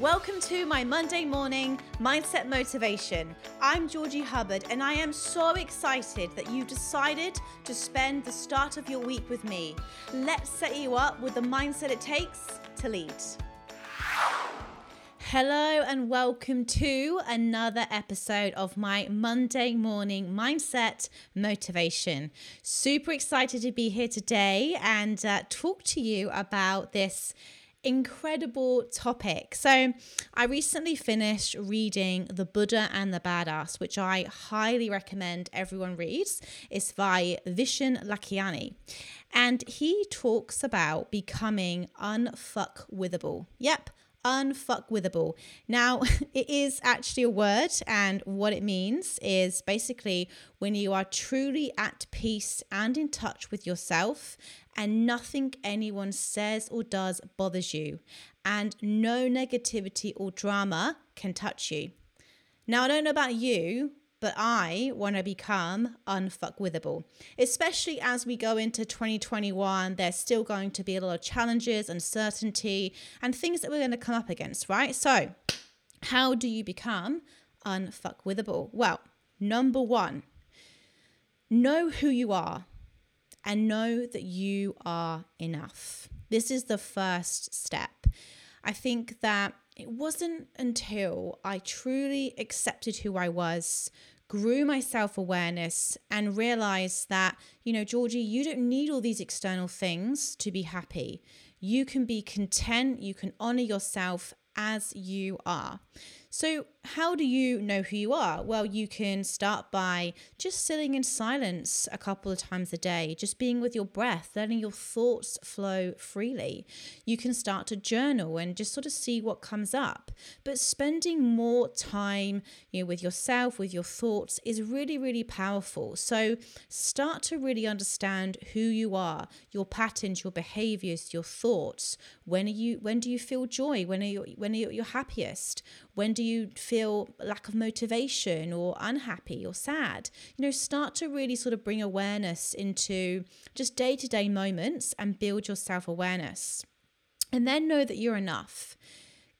Welcome to my Monday morning mindset motivation. I'm Georgie Hubbard, and I am so excited that you decided to spend the start of your week with me. Let's set you up with the mindset it takes to lead. Hello, and welcome to another episode of my Monday morning mindset motivation. Super excited to be here today and uh, talk to you about this incredible topic. So, I recently finished reading The Buddha and the Badass, which I highly recommend everyone reads. It's by Vishen Lakhiani. And he talks about becoming unfuckwithable. Yep, unfuckwithable. Now, it is actually a word, and what it means is basically when you are truly at peace and in touch with yourself, and nothing anyone says or does bothers you, and no negativity or drama can touch you. Now, I don't know about you, but I want to become unfuckwithable. Especially as we go into 2021, there's still going to be a lot of challenges, uncertainty, and things that we're going to come up against, right? So, how do you become unfuckwithable? Well, number one, know who you are and know that you are enough. This is the first step. I think that it wasn't until I truly accepted who I was, grew my self awareness and realized that, you know, Georgie, you don't need all these external things to be happy. You can be content, you can honor yourself as you are. So, how do you know who you are? Well, you can start by just sitting in silence a couple of times a day, just being with your breath, letting your thoughts flow freely. You can start to journal and just sort of see what comes up. But spending more time, you know, with yourself, with your thoughts is really, really powerful. So, start to really understand who you are, your patterns, your behaviors, your thoughts. When are you when do you feel joy? When are you when are you happiest? When do you feel lack of motivation or unhappy or sad? You know, start to really sort of bring awareness into just day to day moments and build your self awareness. And then know that you're enough.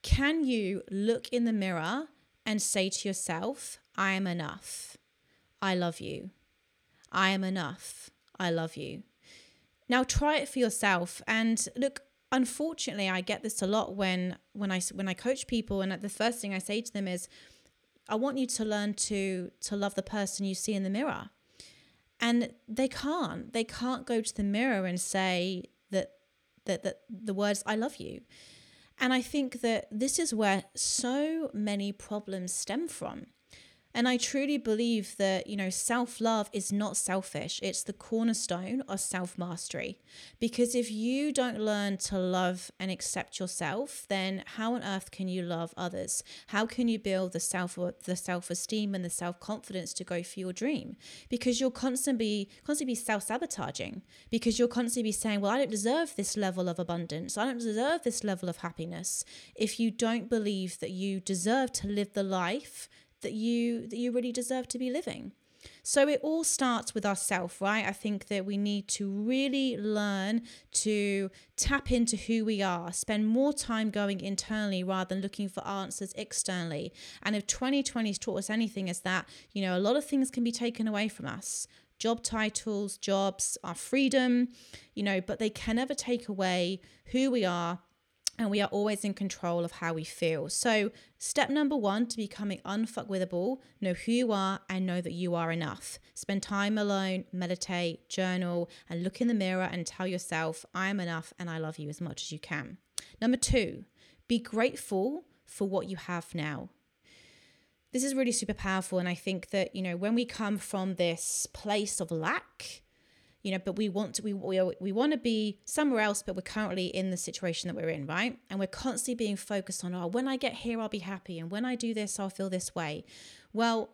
Can you look in the mirror and say to yourself, I am enough. I love you. I am enough. I love you. Now try it for yourself and look unfortunately i get this a lot when when i when i coach people and uh, the first thing i say to them is i want you to learn to to love the person you see in the mirror. And they can't they can't go to the mirror and say that that, that the words i love you. And i think that this is where so many problems stem from and I truly believe that, you know, self love is not selfish. It's the cornerstone of self mastery. Because if you don't learn to love and accept yourself, then how on earth can you love others? How can you build the self the self esteem and the self confidence to go for your dream? Because you'll constantly constantly be self sabotaging. Because you'll constantly be saying, "Well, I don't deserve this level of abundance. I don't deserve this level of happiness." If you don't believe that you deserve to live the life that you that you really deserve to be living. So it all starts with ourself, right? I think that we need to really learn to tap into who we are, spend more time going internally rather than looking for answers externally. And if 2020 has taught us anything, is that, you know, a lot of things can be taken away from us job titles, jobs, our freedom, you know, but they can never take away who we are and we are always in control of how we feel. So, step number one to becoming unfuckwithable know who you are and know that you are enough. Spend time alone, meditate, journal, and look in the mirror and tell yourself, I am enough and I love you as much as you can. Number two, be grateful for what you have now. This is really super powerful. And I think that, you know, when we come from this place of lack, you know but we want to we we, we want to be somewhere else but we're currently in the situation that we're in right and we're constantly being focused on oh when i get here i'll be happy and when i do this i'll feel this way well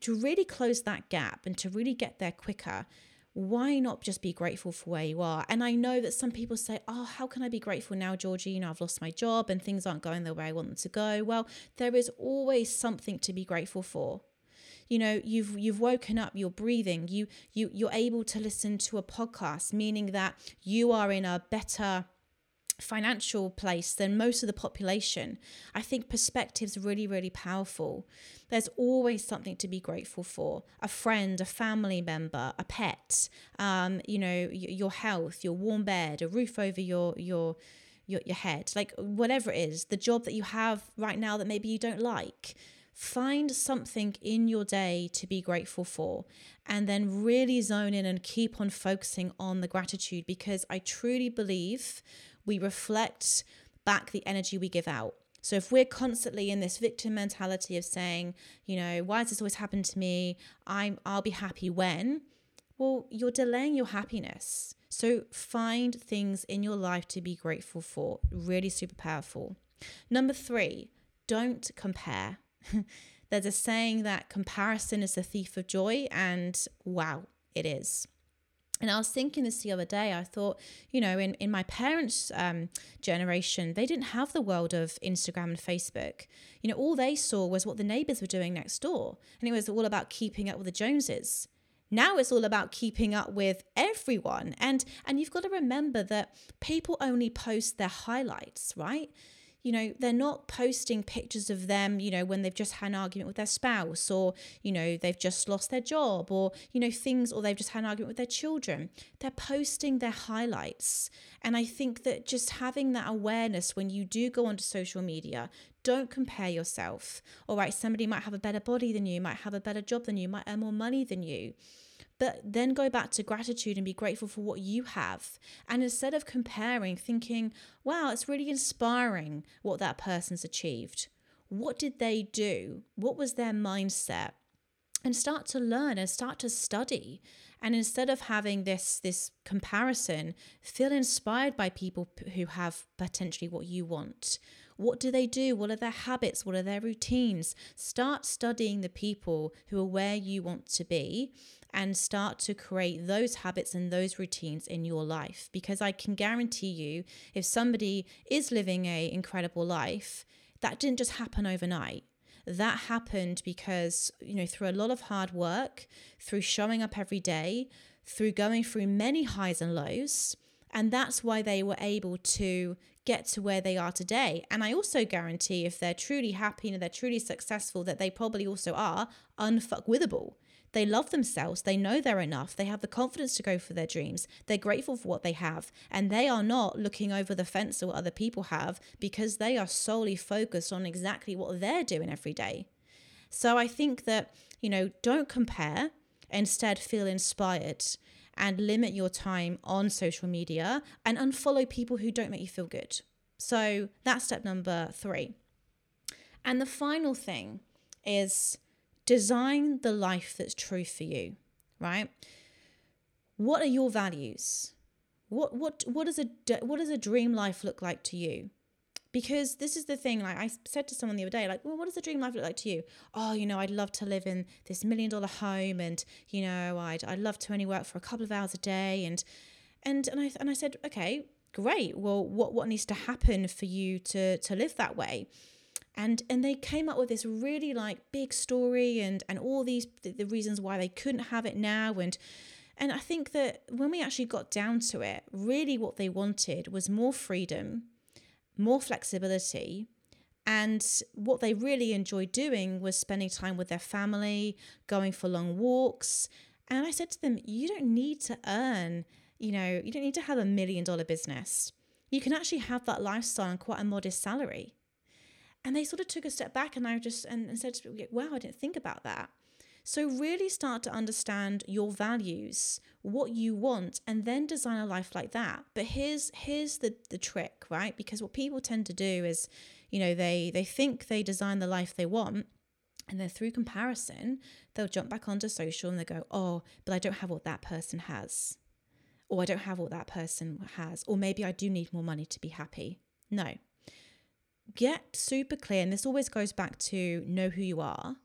to really close that gap and to really get there quicker why not just be grateful for where you are? And I know that some people say, Oh, how can I be grateful now, Georgie? You know, I've lost my job and things aren't going the way I want them to go. Well, there is always something to be grateful for you know you've you've woken up you're breathing you you you're able to listen to a podcast meaning that you are in a better financial place than most of the population. I think perspective's really, really powerful. There's always something to be grateful for a friend, a family member, a pet, um, you know, your health, your warm bed, a roof over your, your, your, your head, like whatever it is, the job that you have right now that maybe you don't like. Find something in your day to be grateful for, and then really zone in and keep on focusing on the gratitude because I truly believe we reflect back the energy we give out. So if we're constantly in this victim mentality of saying, you know, why does this always happen to me? I'm I'll be happy when, well, you're delaying your happiness. So find things in your life to be grateful for. Really super powerful. Number 3, don't compare. There's a saying that comparison is the thief of joy and wow, it is. And I was thinking this the other day. I thought, you know, in, in my parents' um, generation, they didn't have the world of Instagram and Facebook. You know, all they saw was what the neighbors were doing next door. And it was all about keeping up with the Joneses. Now it's all about keeping up with everyone. And and you've got to remember that people only post their highlights, right? You know, they're not posting pictures of them, you know, when they've just had an argument with their spouse or, you know, they've just lost their job or, you know, things, or they've just had an argument with their children. They're posting their highlights. And I think that just having that awareness when you do go onto social media, don't compare yourself. All right, somebody might have a better body than you, might have a better job than you, might earn more money than you. But then go back to gratitude and be grateful for what you have. And instead of comparing, thinking, wow, it's really inspiring what that person's achieved. What did they do? What was their mindset? And start to learn and start to study. And instead of having this this comparison, feel inspired by people who have potentially what you want. What do they do? What are their habits? What are their routines? Start studying the people who are where you want to be and start to create those habits and those routines in your life because I can guarantee you if somebody is living a incredible life that didn't just happen overnight that happened because you know through a lot of hard work through showing up every day through going through many highs and lows and that's why they were able to get to where they are today. And I also guarantee if they're truly happy and they're truly successful, that they probably also are unfuckwithable. They love themselves. They know they're enough. They have the confidence to go for their dreams. They're grateful for what they have. And they are not looking over the fence at what other people have because they are solely focused on exactly what they're doing every day. So I think that, you know, don't compare, instead, feel inspired and limit your time on social media and unfollow people who don't make you feel good. So that's step number three. And the final thing is Design the life that's true for you, right? What are your values? What what what does a what does a dream life look like to you? Because this is the thing, like I said to someone the other day, like, well, what does a dream life look like to you? Oh, you know, I'd love to live in this million dollar home and, you know, I'd I'd love to only work for a couple of hours a day and and and I and I said, okay, great. Well, what what needs to happen for you to to live that way? and and they came up with this really like big story and and all these the, the reasons why they couldn't have it now and and I think that when we actually got down to it, really what they wanted was more freedom, more flexibility, and what they really enjoyed doing was spending time with their family, going for long walks. And I said to them, you don't need to earn, you know, you don't need to have a million dollar business. You can actually have that lifestyle on quite a modest salary. And they sort of took a step back and I just and, and said, wow, I didn't think about that. So really start to understand your values, what you want, and then design a life like that. But here's here's the the trick, right? Because what people tend to do is, you know, they they think they design the life they want, and then through comparison, they'll jump back onto social and they go, oh, but I don't have what that person has. Or I don't have what that person has. Or maybe I do need more money to be happy. No, get super clear, and this always goes back to know who you are.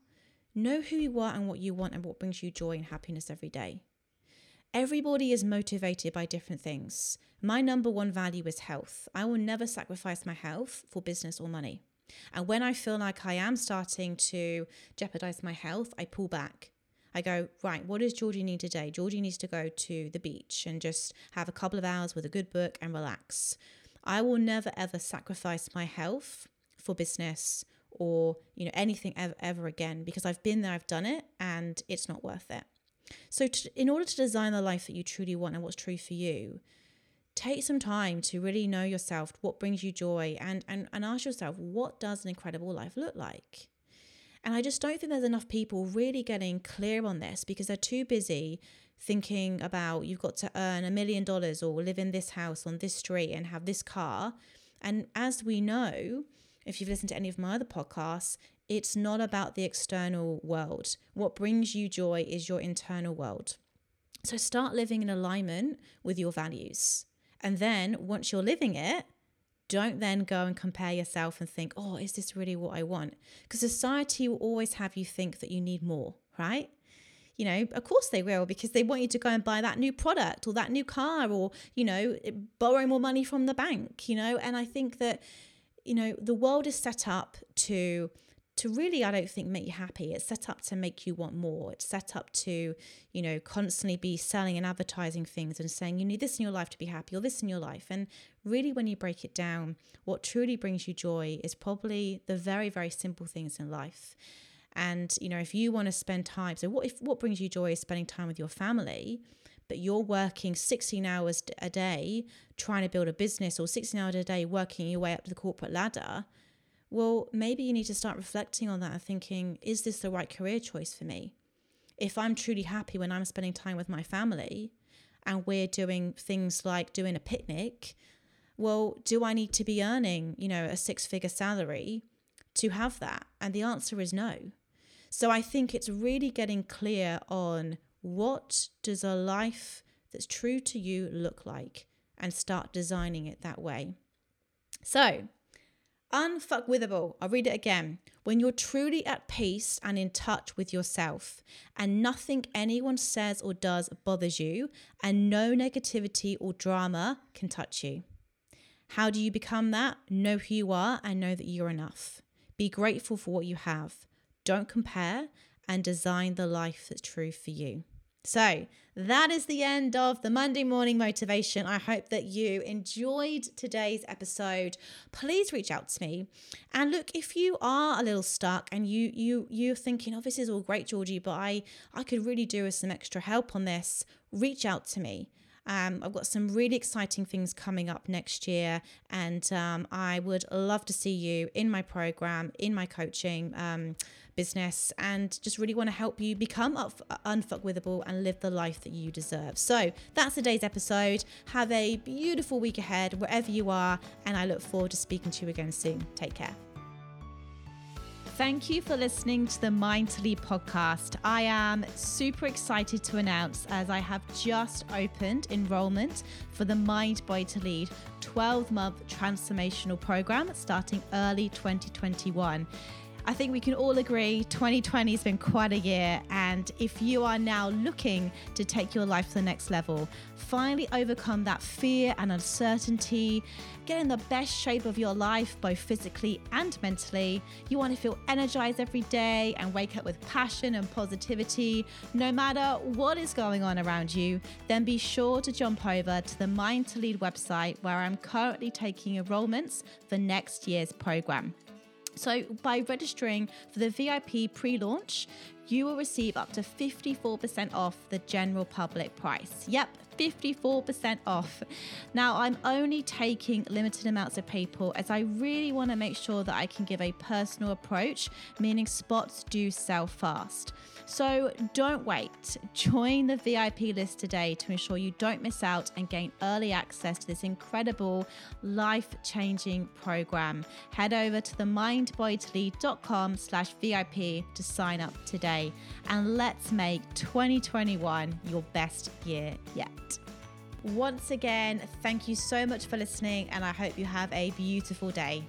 Know who you are and what you want and what brings you joy and happiness every day. Everybody is motivated by different things. My number one value is health. I will never sacrifice my health for business or money. And when I feel like I am starting to jeopardize my health, I pull back. I go, right, what does Georgie need today? Georgie needs to go to the beach and just have a couple of hours with a good book and relax. I will never ever sacrifice my health for business or you know anything ever, ever again because I've been there, I've done it, and it's not worth it. So, to, in order to design the life that you truly want and what's true for you, take some time to really know yourself, what brings you joy, and and and ask yourself, what does an incredible life look like? And I just don't think there's enough people really getting clear on this because they're too busy thinking about you've got to earn a million dollars or live in this house on this street and have this car. And as we know, if you've listened to any of my other podcasts, it's not about the external world. What brings you joy is your internal world. So start living in alignment with your values. And then once you're living it, don't then go and compare yourself and think, oh, is this really what I want? Because society will always have you think that you need more, right? You know, of course they will because they want you to go and buy that new product or that new car or, you know, borrow more money from the bank, you know. And I think that you know, the world is set up to to really, I don't think, make you happy. It's set up to make you want more. It's set up to, you know, constantly be selling and advertising things and saying you need this in your life to be happy or this in your life. And really, when you break it down, what truly brings you joy is probably the very, very simple things in life. And, you know, if you want to spend time, so what if what brings you joy is spending time with your family? But you're working 16 hours a day trying to build a business or 16 hours a day working your way up the corporate ladder, well, maybe you need to start reflecting on that and thinking, is this the right career choice for me? If I'm truly happy when I'm spending time with my family and we're doing things like doing a picnic, well, do I need to be earning, you know, a six figure salary to have that? And the answer is no. So I think it's really getting clear on what does a life that's true to you look like? And start designing it that way. So, unfuckwithable. I'll read it again. When you're truly at peace and in touch with yourself, and nothing anyone says or does bothers you, and no negativity or drama can touch you. How do you become that? Know who you are and know that you're enough. Be grateful for what you have. Don't compare and design the life that's true for you. So, that is the end of the Monday morning motivation. I hope that you enjoyed today's episode. Please reach out to me. And look, if you are a little stuck and you you you're thinking, "Oh, this is all great, Georgie, but I I could really do with some extra help on this." Reach out to me. Um, I've got some really exciting things coming up next year, and um, I would love to see you in my program, in my coaching um, business, and just really want to help you become unfuckwithable and live the life that you deserve. So that's today's episode. Have a beautiful week ahead, wherever you are, and I look forward to speaking to you again soon. Take care. Thank you for listening to the Mind to Lead podcast. I am super excited to announce as I have just opened enrollment for the Mind Body to Lead 12 month transformational program starting early 2021. I think we can all agree 2020 has been quite a year. And if you are now looking to take your life to the next level, finally overcome that fear and uncertainty, get in the best shape of your life, both physically and mentally, you want to feel energized every day and wake up with passion and positivity, no matter what is going on around you, then be sure to jump over to the Mind to Lead website where I'm currently taking enrollments for next year's program. So, by registering for the VIP pre launch, you will receive up to 54% off the general public price. Yep, 54% off. Now, I'm only taking limited amounts of people as I really want to make sure that I can give a personal approach, meaning spots do sell fast. So don't wait. Join the VIP list today to ensure you don't miss out and gain early access to this incredible life changing program. Head over to the mindbodytolead.com slash VIP to sign up today and let's make 2021 your best year yet. Once again, thank you so much for listening, and I hope you have a beautiful day.